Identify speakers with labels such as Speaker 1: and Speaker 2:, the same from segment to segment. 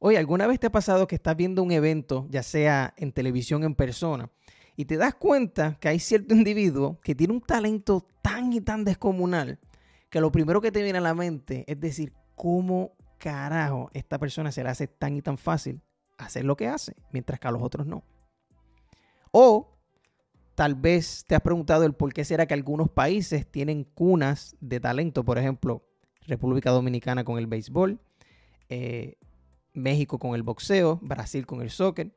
Speaker 1: Oye, ¿alguna vez te ha pasado que estás viendo un evento, ya sea en televisión en persona, y te das cuenta que hay cierto individuo que tiene un talento tan y tan descomunal que lo primero que te viene a la mente es decir, ¿cómo carajo esta persona se le hace tan y tan fácil hacer lo que hace, mientras que a los otros no? O tal vez te has preguntado el por qué será que algunos países tienen cunas de talento, por ejemplo, República Dominicana con el béisbol, eh, México con el boxeo, Brasil con el soccer,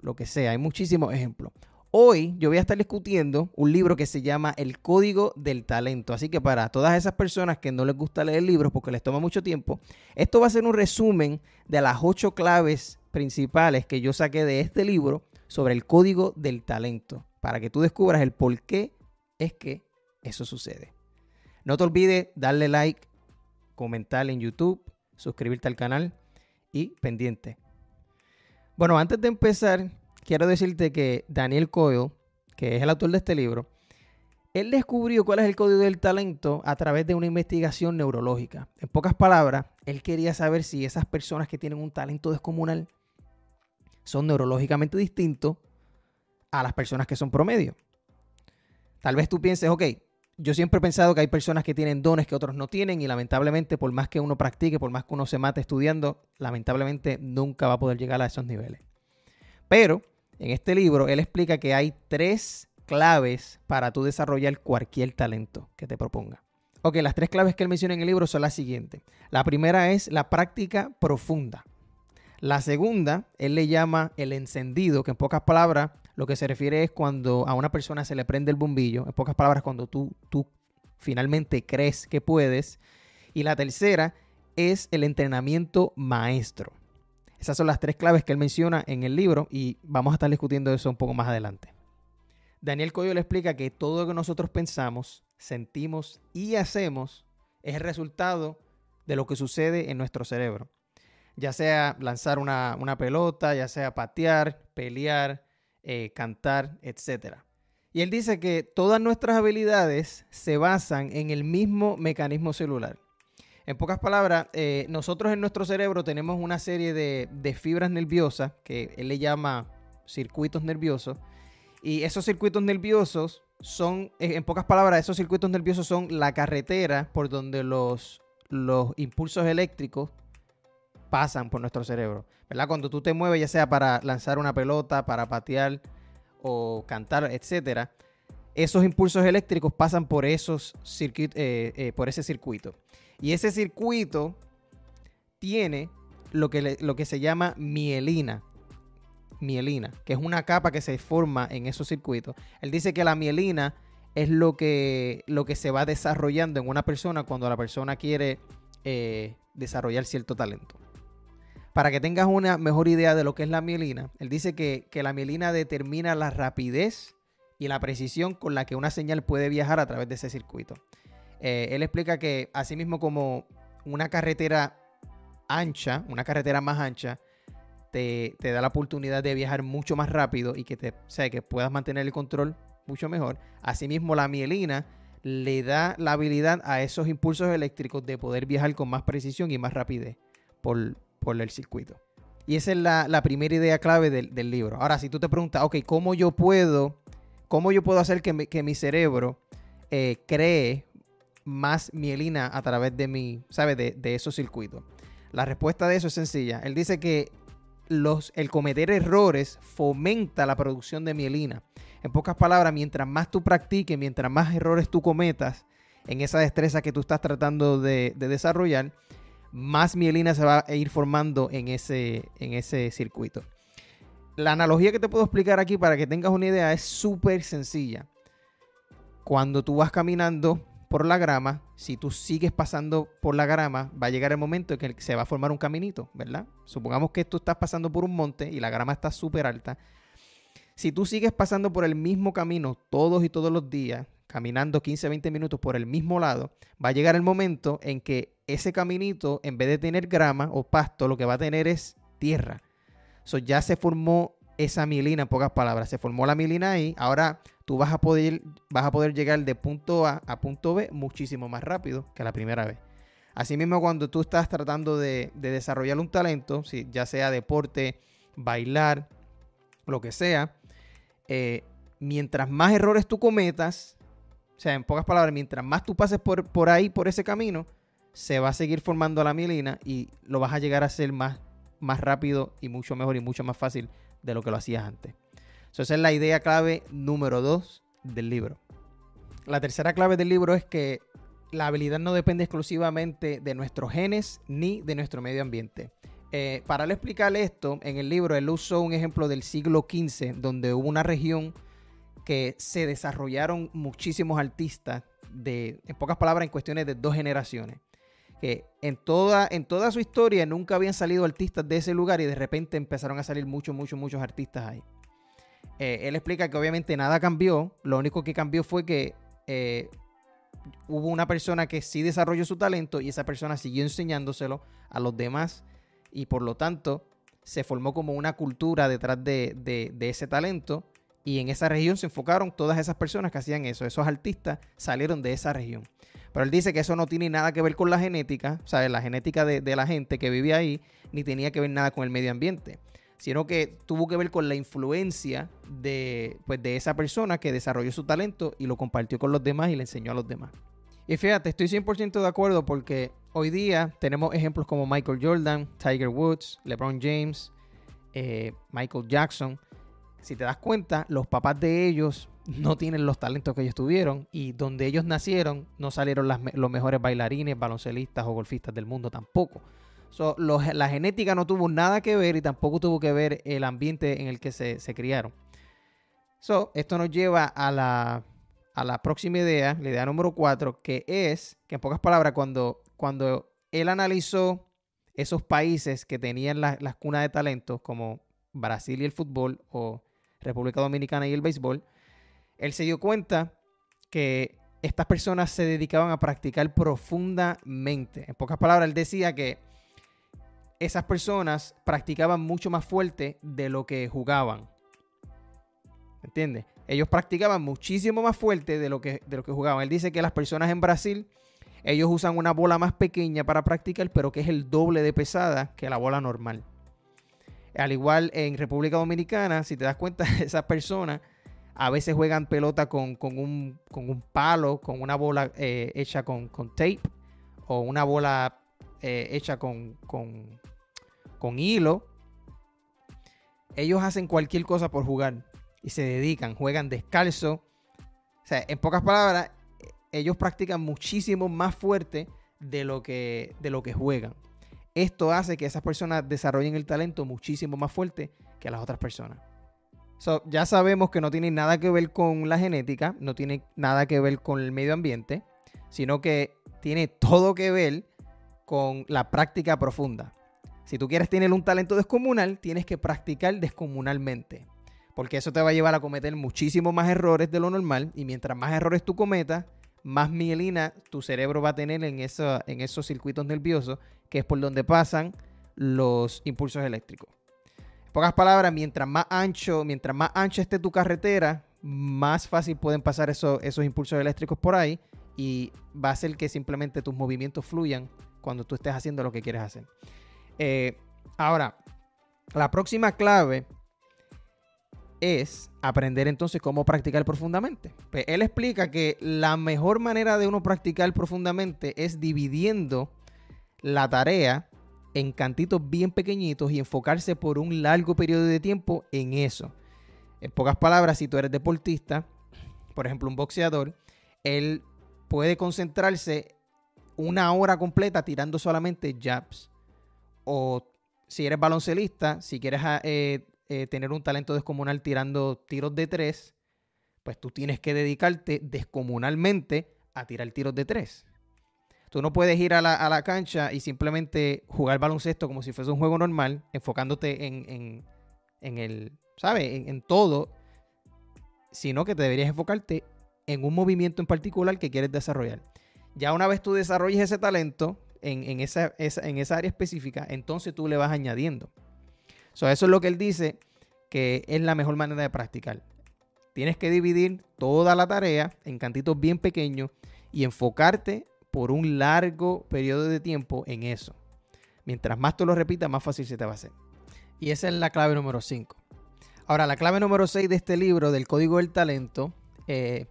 Speaker 1: lo que sea, hay muchísimos ejemplos. Hoy yo voy a estar discutiendo un libro que se llama El Código del Talento. Así que para todas esas personas que no les gusta leer libros porque les toma mucho tiempo, esto va a ser un resumen de las ocho claves principales que yo saqué de este libro sobre el Código del Talento. Para que tú descubras el por qué es que eso sucede. No te olvides darle like, comentar en YouTube, suscribirte al canal y pendiente. Bueno, antes de empezar, quiero decirte que Daniel Coyle, que es el autor de este libro, él descubrió cuál es el código del talento a través de una investigación neurológica. En pocas palabras, él quería saber si esas personas que tienen un talento descomunal son neurológicamente distintos a las personas que son promedio. Tal vez tú pienses, ok, yo siempre he pensado que hay personas que tienen dones que otros no tienen y lamentablemente por más que uno practique, por más que uno se mate estudiando, lamentablemente nunca va a poder llegar a esos niveles. Pero en este libro él explica que hay tres claves para tú desarrollar cualquier talento que te proponga. Ok, las tres claves que él menciona en el libro son las siguientes. La primera es la práctica profunda. La segunda, él le llama el encendido, que en pocas palabras lo que se refiere es cuando a una persona se le prende el bombillo. En pocas palabras, cuando tú, tú finalmente crees que puedes. Y la tercera es el entrenamiento maestro. Esas son las tres claves que él menciona en el libro y vamos a estar discutiendo eso un poco más adelante. Daniel Coyo le explica que todo lo que nosotros pensamos, sentimos y hacemos es el resultado de lo que sucede en nuestro cerebro. Ya sea lanzar una, pelota, ya sea patear, pelear, eh, cantar, etc. Y él dice que todas nuestras habilidades se basan en el mismo mecanismo celular. En pocas palabras, eh, nosotros en nuestro cerebro tenemos una serie de, fibras nerviosas que él le llama circuitos nerviosos. Y esos circuitos nerviosos son, eh, en pocas palabras, esos circuitos nerviosos son la carretera por donde los, los impulsos eléctricos pasan por nuestro cerebro. ¿Verdad? Cuando tú te mueves, ya sea para lanzar una pelota, para patear o cantar, etcétera, esos impulsos eléctricos pasan por esos eh, por ese circuito. Y ese circuito tiene lo que, lo que se llama mielina. Mielina, que es una capa que se forma en esos circuitos. Él dice que la mielina es lo que, lo que se va desarrollando en una persona cuando la persona quiere eh, desarrollar cierto talento. Para que tengas una mejor idea de lo que es la mielina, él dice que, que la mielina determina la rapidez y la precisión con la que una señal puede viajar a través de ese circuito. Eh, él explica que asimismo como una carretera ancha, una carretera más ancha, te, da la oportunidad de viajar mucho más rápido y que te, o que puedas mantener el control mucho mejor. Asimismo, la mielina le da la habilidad a esos impulsos eléctricos de poder viajar con más precisión y más rapidez por, el circuito. Y esa es la, primera idea clave del, libro. Ahora, si tú te preguntas, ok, ¿cómo yo puedo, cómo yo puedo hacer que mi, cerebro eh, cree más mielina a través de mi, ¿sabes? De, esos circuitos. La respuesta de eso es sencilla. Él dice que los, el cometer errores fomenta la producción de mielina. En pocas palabras, mientras más tú practiques, mientras más errores tú cometas en esa destreza que tú estás tratando de, desarrollar, más mielina se va a ir formando en ese, en ese circuito. La analogía que te puedo explicar aquí para que tengas una idea es súper sencilla. Cuando tú vas caminando por la grama, si tú sigues pasando por la grama, va a llegar el momento en que se va a formar un caminito, ¿verdad? Supongamos que tú estás pasando por un monte y la grama está súper alta. Si tú sigues pasando por el mismo camino todos y todos los días, caminando 15, 20 minutos por el mismo lado, va a llegar el momento en que ese caminito, en vez de tener grama o pasto, lo que va a tener es tierra. Eso ya se formó esa mielina, en pocas palabras. Se formó la mielina ahí. Ahora tú vas a poder, vas a poder llegar de punto A a punto B muchísimo más rápido que la primera vez. Asimismo, cuando tú estás tratando de, desarrollar un talento, si, ya sea deporte, bailar, lo que sea, eh, mientras más errores tú cometas, o sea, en pocas palabras, mientras más tú pases por, por ahí, por ese camino, se va a seguir formando la mielina y lo vas a llegar a hacer más, más rápido y mucho mejor y mucho más fácil de lo que lo hacías antes. esa es la idea clave número dos del libro. La tercera clave del libro es que la habilidad no depende exclusivamente de nuestros genes ni de nuestro medio ambiente. Eh, para explicarle esto, en el libro él usó un ejemplo del siglo XV, donde hubo una región que se desarrollaron muchísimos artistas, de, en pocas palabras, en cuestiones de dos generaciones. Que en toda, en toda su historia nunca habían salido artistas de ese lugar y de repente empezaron a salir muchos, muchos, muchos artistas ahí. Eh, él explica que obviamente nada cambió, lo único que cambió fue que eh, hubo una persona que sí desarrolló su talento y esa persona siguió enseñándoselo a los demás y por lo tanto se formó como una cultura detrás de, ese talento y en esa región se enfocaron todas esas personas que hacían eso, esos artistas salieron de esa región. Pero él dice que eso no tiene nada que ver con la genética, o la genética de, de la gente que vivía ahí, ni tenía que ver nada con el medio ambiente sino que tuvo que ver con la influencia de, pues, de esa persona que desarrolló su talento y lo compartió con los demás y le enseñó a los demás. Y fíjate, estoy 100% de acuerdo porque hoy día tenemos ejemplos como Michael Jordan, Tiger Woods, LeBron James, eh, Michael Jackson. Si te das cuenta, los papás de ellos no tienen los talentos que ellos tuvieron y donde ellos nacieron no salieron los mejores bailarines, baloncelistas o golfistas del mundo tampoco la genética no tuvo nada que ver y tampoco tuvo que ver el ambiente en el que se, criaron. esto nos lleva a la, a la próxima idea, la idea número cuatro, que es que en pocas palabras, cuando, cuando él analizó esos países que tenían las cunas de talentos, como Brasil y el fútbol, o República Dominicana y el béisbol, él se dio cuenta que estas personas se dedicaban a practicar profundamente. En pocas palabras, él decía que esas personas practicaban mucho más fuerte de lo que jugaban. ¿Entiendes? Ellos practicaban muchísimo más fuerte de lo, que, de lo que jugaban. Él dice que las personas en Brasil, ellos usan una bola más pequeña para practicar, pero que es el doble de pesada que la bola normal. Al igual en República Dominicana, si te das cuenta, esas personas a veces juegan pelota con, un, palo, con una bola eh, hecha con, tape, o una bola eh, hecha con, con hilo. Ellos hacen cualquier cosa por jugar y se dedican, juegan descalzo. O sea, en pocas palabras, ellos practican muchísimo más fuerte de lo que, de lo que juegan. Esto hace que esas personas desarrollen el talento muchísimo más fuerte que las otras personas. ya sabemos que no tiene nada que ver con la genética, no tiene nada que ver con el medio ambiente, sino que tiene todo que ver con la práctica profunda. Si tú quieres tener un talento descomunal, tienes que practicar descomunalmente. Porque eso te va a llevar a cometer muchísimos más errores de lo normal. Y mientras más errores tú cometas, más mielina tu cerebro va a tener en, en esos circuitos nerviosos, que es por donde pasan los impulsos eléctricos. En pocas palabras, mientras más ancho, mientras más ancha esté tu carretera, más fácil pueden pasar esos, esos impulsos eléctricos por ahí y va a hacer que simplemente tus movimientos fluyan cuando tú estés haciendo lo que quieres hacer. Eh, ahora, la próxima clave es aprender entonces cómo practicar profundamente. Pues él explica que la mejor manera de uno practicar profundamente es dividiendo la tarea en cantitos bien pequeñitos y enfocarse por un largo periodo de tiempo en eso. En pocas palabras, si tú eres deportista, por ejemplo un boxeador, él puede concentrarse una hora completa tirando solamente jabs o si eres baloncelista, si quieres ah, eh, eh, tener un talento descomunal tirando tiros de tres, pues tú tienes que dedicarte descomunalmente a tirar tiros de tres. Tú no puedes ir a la, cancha y simplemente jugar baloncesto como si fuese un juego normal, enfocándote en, el, ¿sabes? En, en, todo, sino que te deberías enfocarte en un movimiento en particular que quieres desarrollar. Ya una vez tú desarrolles ese talento, en, esa, en esa área específica, entonces tú le vas añadiendo. Eso es lo que él dice que es la mejor manera de practicar. Tienes que dividir toda la tarea en cantitos bien pequeños y enfocarte por un largo periodo de tiempo en eso. Mientras más tú lo repitas, más fácil se te va a hacer. Y esa es la clave número 5. Ahora, la clave número 6 de este libro, del Código del Talento, eh,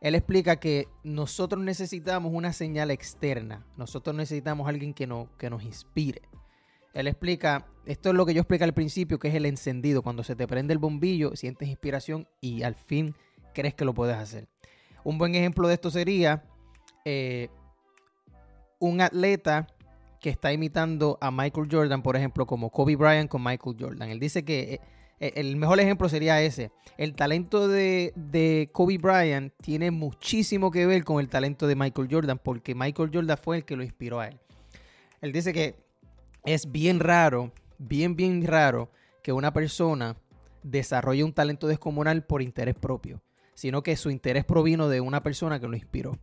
Speaker 1: él explica que nosotros necesitamos una señal externa. Nosotros necesitamos alguien que, que nos inspire. Él explica, esto es lo que yo expliqué al principio, que es el encendido. Cuando se te prende el bombillo, sientes inspiración y al fin crees que lo puedes hacer. Un buen ejemplo de esto sería eh, un atleta que está imitando a Michael Jordan, por ejemplo, como Kobe Bryant con Michael Jordan. Él dice que eh, eh, el mejor ejemplo sería ese. El talento de, de, Kobe Bryant tiene muchísimo que ver con el talento de Michael Jordan, porque Michael Jordan fue el que lo inspiró a él. Él dice que es bien raro, bien, bien raro que una persona desarrolle un talento descomunal por interés propio, sino que su interés provino de una persona que lo inspiró.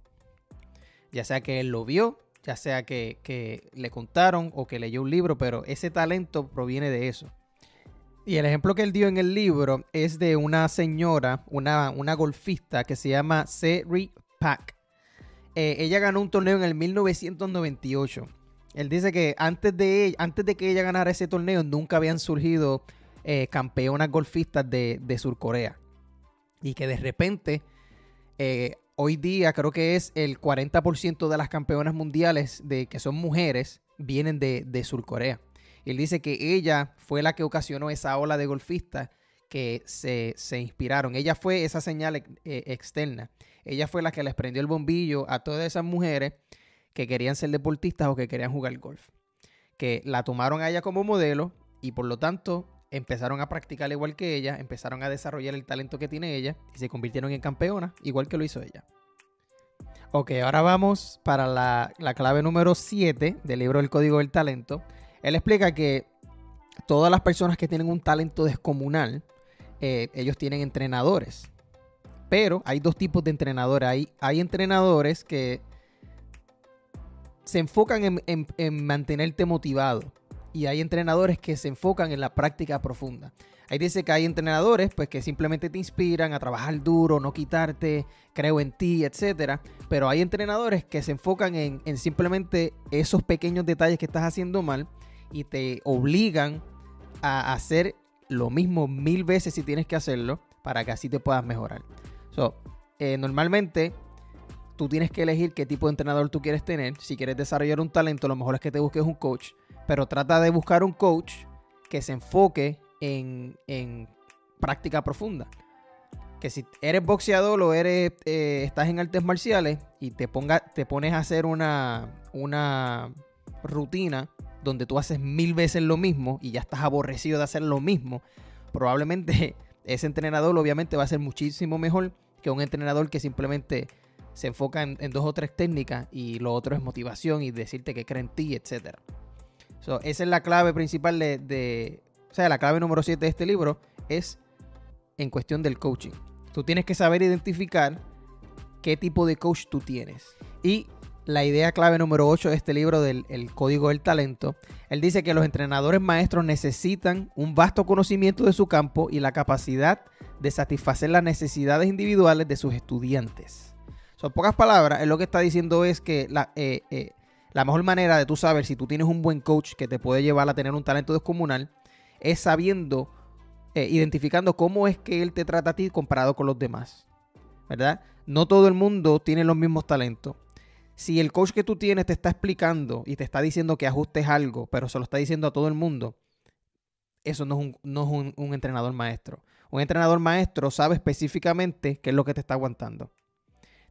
Speaker 1: Ya sea que él lo vio, ya sea que, le contaron o que leyó un libro, pero ese talento proviene de eso. Y el ejemplo que él dio en el libro es de una señora, una, una golfista que se llama Seri Pack. Eh, ella ganó un torneo en el 1998. Él dice que antes de, antes de que ella ganara ese torneo nunca habían surgido eh, campeonas golfistas de, de Surcorea. Y que de repente eh, hoy día creo que es el 40% de las campeonas mundiales de que son mujeres vienen de, de Surcorea. Él dice que ella fue la que ocasionó esa ola de golfistas que se, inspiraron. Ella fue esa señal eh, externa. Ella fue la que les prendió el bombillo a todas esas mujeres que querían ser deportistas o que querían jugar golf. Que la tomaron a ella como modelo y por lo tanto empezaron a practicar igual que ella, empezaron a desarrollar el talento que tiene ella y se convirtieron en campeonas, igual que lo hizo ella. Ok, ahora vamos para la, clave número 7 del libro El Código del Talento. Él explica que todas las personas que tienen un talento descomunal, eh, ellos tienen entrenadores. Pero hay dos tipos de entrenadores. Hay, hay entrenadores que se enfocan en mantenerte motivado y hay entrenadores que se enfocan en la práctica profunda. Ahí dice que hay entrenadores pues que simplemente te inspiran a trabajar duro, no quitarte, creo en ti, etcétera. Pero hay entrenadores que se enfocan en, en simplemente esos pequeños detalles que estás haciendo mal y te obligan a hacer lo mismo mil veces si tienes que hacerlo para que así te puedas mejorar. So, eh, normalmente tú tienes que elegir qué tipo de entrenador tú quieres tener. Si quieres desarrollar un talento, lo mejor es que te busques un coach pero trata de buscar un coach que se enfoque en, práctica profunda. Que si eres boxeador o eres, eh, estás en artes marciales y te, ponga, te pones a hacer una, una rutina donde tú haces mil veces lo mismo y ya estás aborrecido de hacer lo mismo, probablemente ese entrenador obviamente va a ser muchísimo mejor que un entrenador que simplemente se enfoca en, dos o tres técnicas y lo otro es motivación y decirte que cree en ti, etcétera esa es la clave principal de, O sea, la clave número 7 de este libro es en cuestión del coaching. Tú tienes que saber identificar qué tipo de coach tú tienes. Y la idea clave número 8 de este libro del Código del Talento, él dice que los entrenadores maestros necesitan un vasto conocimiento de su campo y la capacidad de satisfacer las necesidades individuales de sus estudiantes. Son pocas palabras, él lo que está diciendo es que la, eh, eh, la mejor manera de tú saber si tú tienes un buen coach que te puede llevar a tener un talento descomunal es sabiendo, eh, identificando cómo es que él te trata a ti comparado con los demás. ¿Verdad? No todo el mundo tiene los mismos talentos. Si el coach que tú tienes te está explicando y te está diciendo que ajustes algo, pero se lo está diciendo a todo el mundo, eso no es un, un entrenador maestro. Un entrenador maestro sabe específicamente qué es lo que te está aguantando.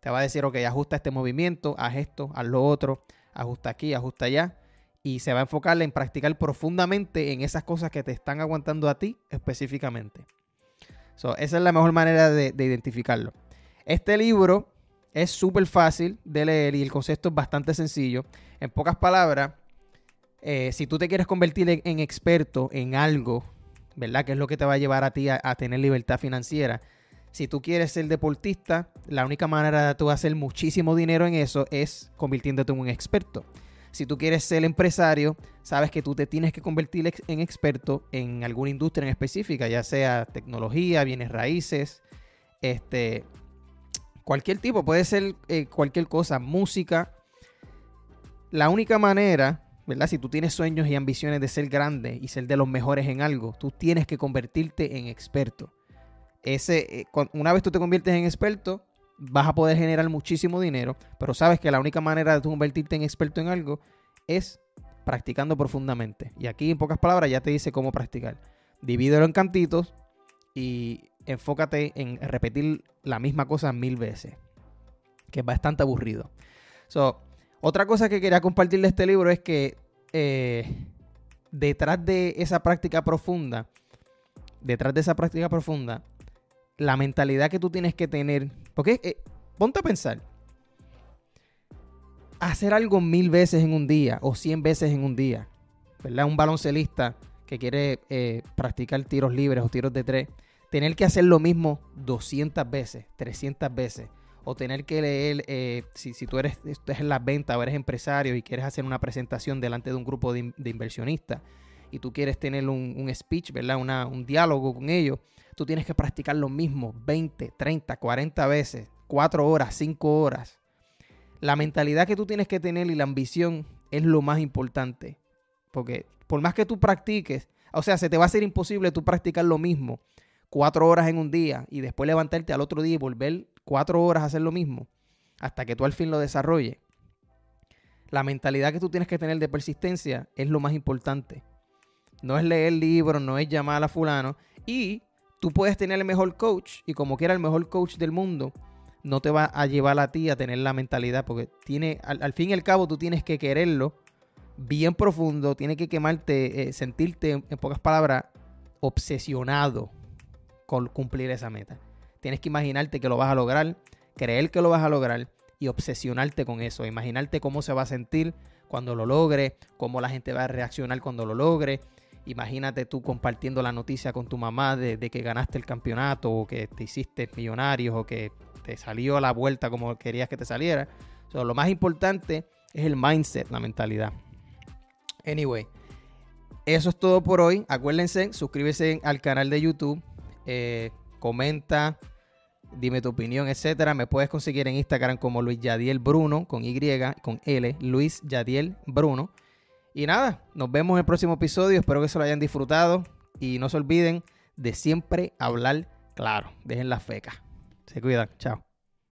Speaker 1: Te va a decir, ok, ajusta este movimiento, haz esto, haz lo otro, ajusta aquí, ajusta allá. Y se va a enfocar en practicar profundamente en esas cosas que te están aguantando a ti específicamente. esa es la mejor manera de, identificarlo. Este libro es súper fácil de leer y el concepto es bastante sencillo. En pocas palabras, eh, si tú te quieres convertir en, experto en algo, ¿verdad? Que es lo que te va a llevar a ti a, tener libertad financiera. Si tú quieres ser deportista, la única manera de tú hacer muchísimo dinero en eso es convirtiéndote en un experto. Si tú quieres ser empresario, sabes que tú te tienes que convertir en experto en alguna industria en específica, ya sea tecnología, bienes raíces, este, cualquier tipo, puede ser eh, cualquier cosa, música. la única manera, ¿verdad? Si tú tienes sueños y ambiciones de ser grande y ser de los mejores en algo, tú tienes que convertirte en experto. Ese, eh, una vez tú te conviertes en experto, vas a poder generar muchísimo dinero, pero sabes que la única manera de tú convertirte en experto en algo es practicando profundamente. Y aquí, en pocas palabras, ya te dice cómo practicar. Divídelo en cantitos y enfócate en repetir la misma cosa mil veces, que es bastante aburrido. Otra cosa que quería compartir de este libro es que eh, detrás de esa práctica profunda, detrás de esa práctica profunda, la mentalidad que tú tienes que tener, porque eh, ponte a pensar, hacer algo mil veces en un día o cien veces en un día, ¿verdad? Un baloncelista que quiere eh, practicar tiros libres o tiros de tres, tener que hacer lo mismo 200 veces, 300 veces, o tener que leer, eh, si, tú eres estás en las ventas o eres empresario y quieres hacer una presentación delante de un grupo de, inversionistas y tú quieres tener un, speech, ¿verdad? un diálogo con ellos, tú tienes que practicar lo mismo 20, 30, 40 veces, 4 horas, 5 horas. La mentalidad que tú tienes que tener y la ambición es lo más importante. Porque por más que tú practiques, o sea, se te va a hacer imposible tú practicar lo mismo cuatro horas en un día y después levantarte al otro día y volver cuatro horas a hacer lo mismo hasta que tú al fin lo desarrolles. La mentalidad que tú tienes que tener de persistencia es lo más importante. No es leer libros, no es llamar a fulano. Y tú puedes tener el mejor coach y como quiera el mejor coach del mundo, no te va a llevar a ti a tener la mentalidad, porque tiene, al, fin y al cabo tú tienes que quererlo bien profundo, tienes que quemarte, eh, sentirte, en pocas palabras, obsesionado con cumplir esa meta. Tienes que imaginarte que lo vas a lograr, creer que lo vas a lograr y obsesionarte con eso, imaginarte cómo se va a sentir cuando lo logre, cómo la gente va a reaccionar cuando lo logre. Imagínate tú compartiendo la noticia con tu mamá de, que ganaste el campeonato o que te hiciste millonario o que te salió a la vuelta como querías que te saliera. lo más importante es el mindset, la mentalidad. Anyway, eso es todo por hoy. Acuérdense, suscríbete al canal de YouTube, eh, comenta, dime tu opinión, etcétera. Me puedes conseguir en Instagram como Luis Yadiel Bruno, con Y, con L, Luis Yadiel Bruno. Y nada, nos vemos en el próximo episodio. Espero que se lo hayan disfrutado. Y no se olviden de siempre hablar claro. Dejen la feca. Se cuidan. Chao.